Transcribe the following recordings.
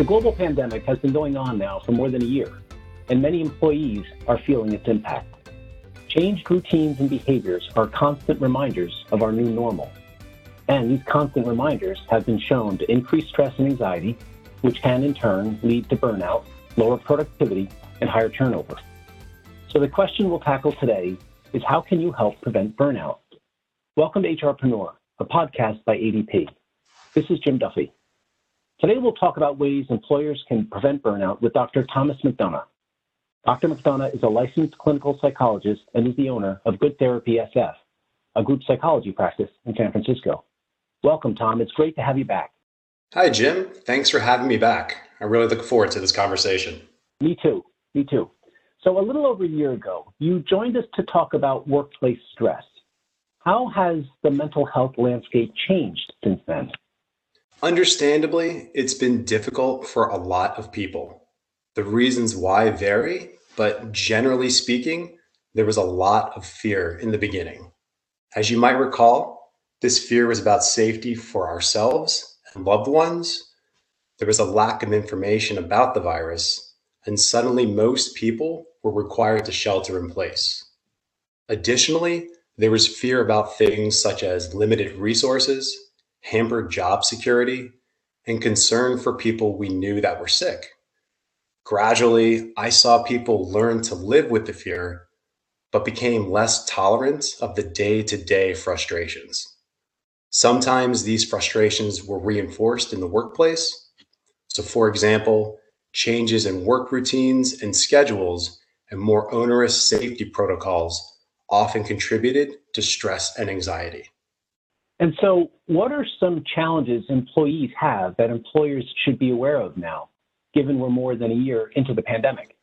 The global pandemic has been going on now for more than a year, and many employees are feeling its impact. Changed routines and behaviors are constant reminders of our new normal. And these constant reminders have been shown to increase stress and anxiety, which can in turn lead to burnout, lower productivity, and higher turnover. So the question we'll tackle today is how can you help prevent burnout? Welcome to HRpreneur, a podcast by ADP. This is Jim Duffy. Today, we'll talk about ways employers can prevent burnout with Dr. Thomas McDonough. Dr. McDonough is a licensed clinical psychologist and is the owner of Good Therapy SF, a group psychology practice in San Francisco. Welcome, Tom. It's great to have you back. Hi, Jim. Thanks for having me back. I really look forward to this conversation. Me too. Me too. So, a little over a year ago, you joined us to talk about workplace stress. How has the mental health landscape changed since then? Understandably, it's been difficult for a lot of people. The reasons why vary, but generally speaking, there was a lot of fear in the beginning. As you might recall, this fear was about safety for ourselves and loved ones. There was a lack of information about the virus, and suddenly most people were required to shelter in place. Additionally, there was fear about things such as limited resources, hampered job security, and concern for people we knew that were sick. Gradually, I saw people learn to live with the fear, but became less tolerant of the day to day frustrations. Sometimes these frustrations were reinforced in the workplace. So, for example, changes in work routines and schedules and more onerous safety protocols often contributed to stress and anxiety. And so, what are some challenges employees have that employers should be aware of now, given we're more than a year into the pandemic?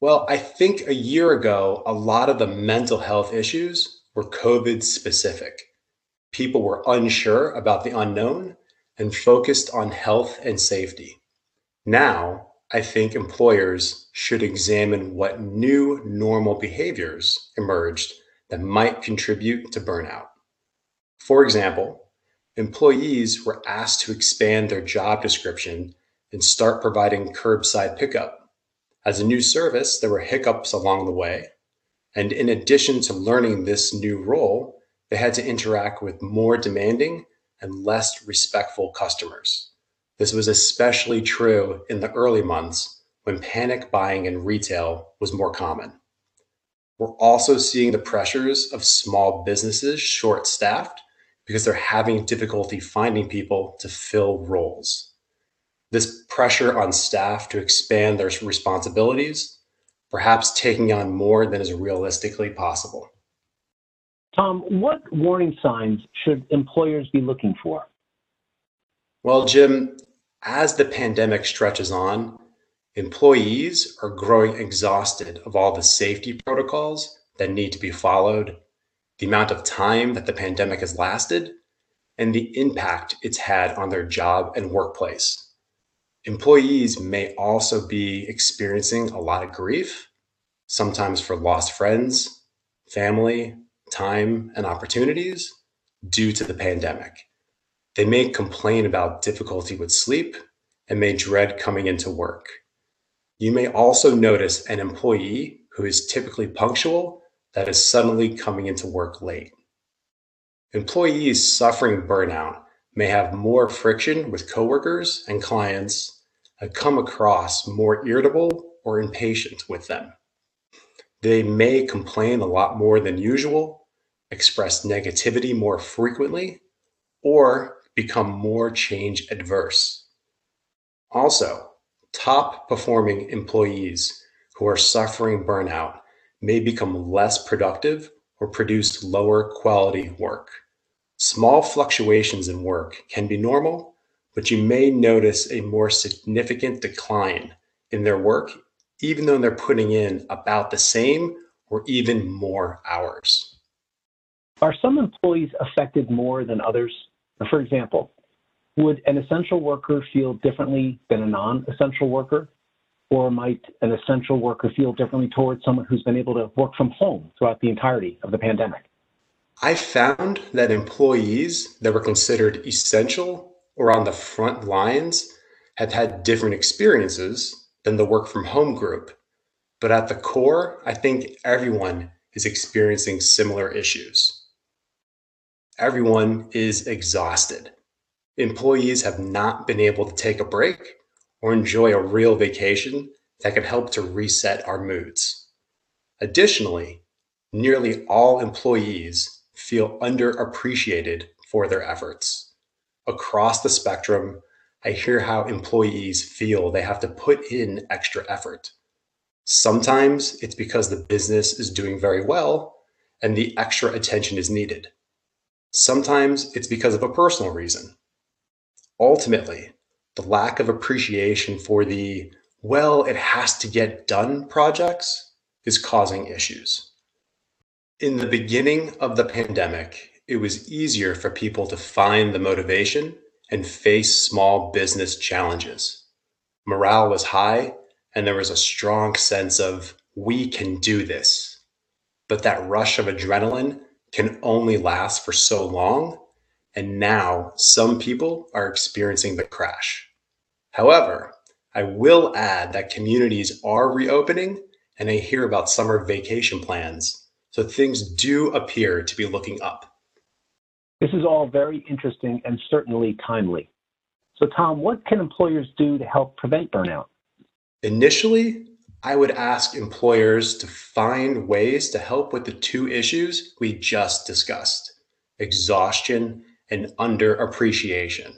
Well, I think a year ago, a lot of the mental health issues were COVID specific. People were unsure about the unknown and focused on health and safety. Now, I think employers should examine what new normal behaviors emerged that might contribute to burnout. For example, employees were asked to expand their job description and start providing curbside pickup. As a new service, there were hiccups along the way. And in addition to learning this new role, they had to interact with more demanding and less respectful customers. This was especially true in the early months when panic buying in retail was more common. We're also seeing the pressures of small businesses short staffed because they're having difficulty finding people to fill roles. This pressure on staff to expand their responsibilities, perhaps taking on more than is realistically possible. Tom, what warning signs should employers be looking for? Well, Jim, as the pandemic stretches on, employees are growing exhausted of all the safety protocols that need to be followed the amount of time that the pandemic has lasted, and the impact it's had on their job and workplace. Employees may also be experiencing a lot of grief, sometimes for lost friends, family, time, and opportunities due to the pandemic. They may complain about difficulty with sleep and may dread coming into work. You may also notice an employee who is typically punctual that is suddenly coming into work late. Employees suffering burnout may have more friction with coworkers and clients and come across more irritable or impatient with them. They may complain a lot more than usual, express negativity more frequently, or become more change adverse. Also, top performing employees who are suffering burnout may become less productive or produce lower quality work. Small fluctuations in work can be normal, but you may notice a more significant decline in their work, even though they're putting in about the same or even more hours. Are some employees affected more than others? For example, would an essential worker feel differently than a non essential worker? Or might an essential worker feel differently towards someone who's been able to work from home throughout the entirety of the pandemic? I found that employees that were considered essential or on the front lines have had different experiences than the work from home group, but at the core, I think everyone is experiencing similar issues. Everyone is exhausted. Employees have not been able to take a break or enjoy a real vacation that can help to reset our moods. Additionally, nearly all employees feel underappreciated for their efforts. Across the spectrum, I hear how employees feel they have to put in extra effort. Sometimes it's because the business is doing very well and the extra attention is needed. Sometimes it's because of a personal reason. Ultimately, the lack of appreciation for the, well, it has to get done projects is causing issues. In the beginning of the pandemic, it was easier for people to find the motivation and face small business challenges. Morale was high, and there was a strong sense of, we can do this. But that rush of adrenaline can only last for so long, and now some people are experiencing the crash. However, I will add that communities are reopening, and I hear about summer vacation plans so things do appear to be looking up. This is all very interesting and certainly timely. So, Tom, what can employers do to help prevent burnout? Initially, I would ask employers to find ways to help with the two issues we just discussed exhaustion and underappreciation.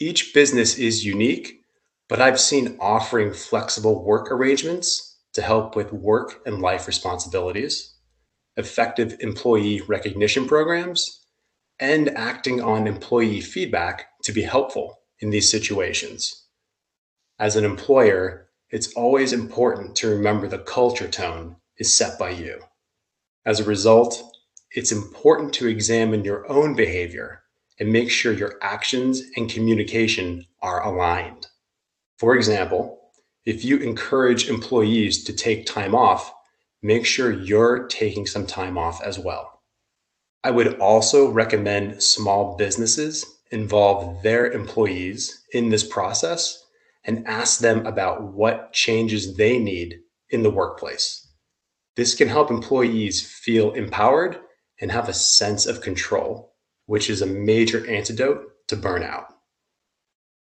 Each business is unique, but I've seen offering flexible work arrangements to help with work and life responsibilities effective employee recognition programs, and acting on employee feedback to be helpful in these situations. As an employer, it's always important to remember the culture tone is set by you. As a result, it's important to examine your own behavior and make sure your actions and communication are aligned. For example, if you encourage employees to take time off make sure you're taking some time off as well. I would also recommend small businesses involve their employees in this process and ask them about what changes they need in the workplace. This can help employees feel empowered and have a sense of control, which is a major antidote to burnout.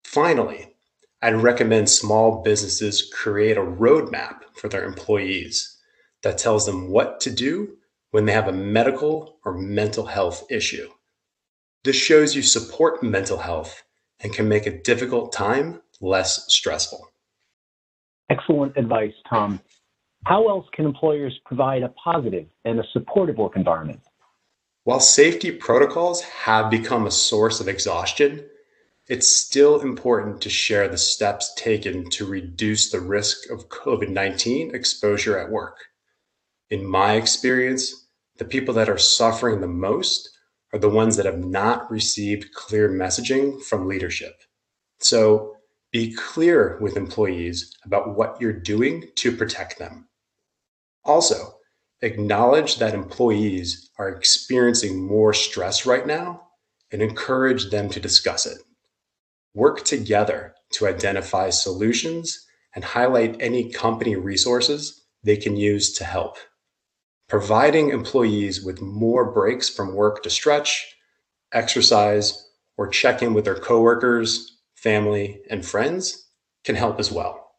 Finally, I'd recommend small businesses create a roadmap for their employees that tells them what to do when they have a medical or mental health issue. This shows you support mental health and can make a difficult time less stressful. Excellent advice, Tom. How else can employers provide a positive and a supportive work environment? While safety protocols have become a source of exhaustion, it's still important to share the steps taken to reduce the risk of COVID 19 exposure at work in my experience, the people that are suffering the most are the ones that have not received clear messaging from leadership. So be clear with employees about what you're doing to protect them. Also, acknowledge that employees are experiencing more stress right now and encourage them to discuss it. Work together to identify solutions and highlight any company resources they can use to help. Providing employees with more breaks from work to stretch, exercise, or check in with their coworkers, family, and friends can help as well.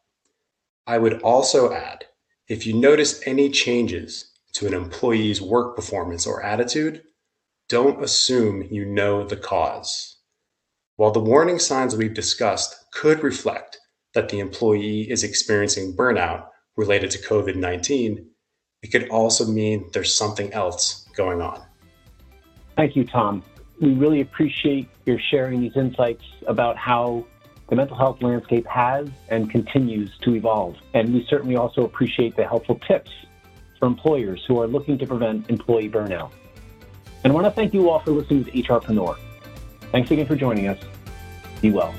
I would also add if you notice any changes to an employee's work performance or attitude, don't assume you know the cause. While the warning signs we've discussed could reflect that the employee is experiencing burnout related to COVID 19, it could also mean there's something else going on. Thank you, Tom. We really appreciate your sharing these insights about how the mental health landscape has and continues to evolve. And we certainly also appreciate the helpful tips for employers who are looking to prevent employee burnout. And I want to thank you all for listening to HRpreneur. Thanks again for joining us. Be well.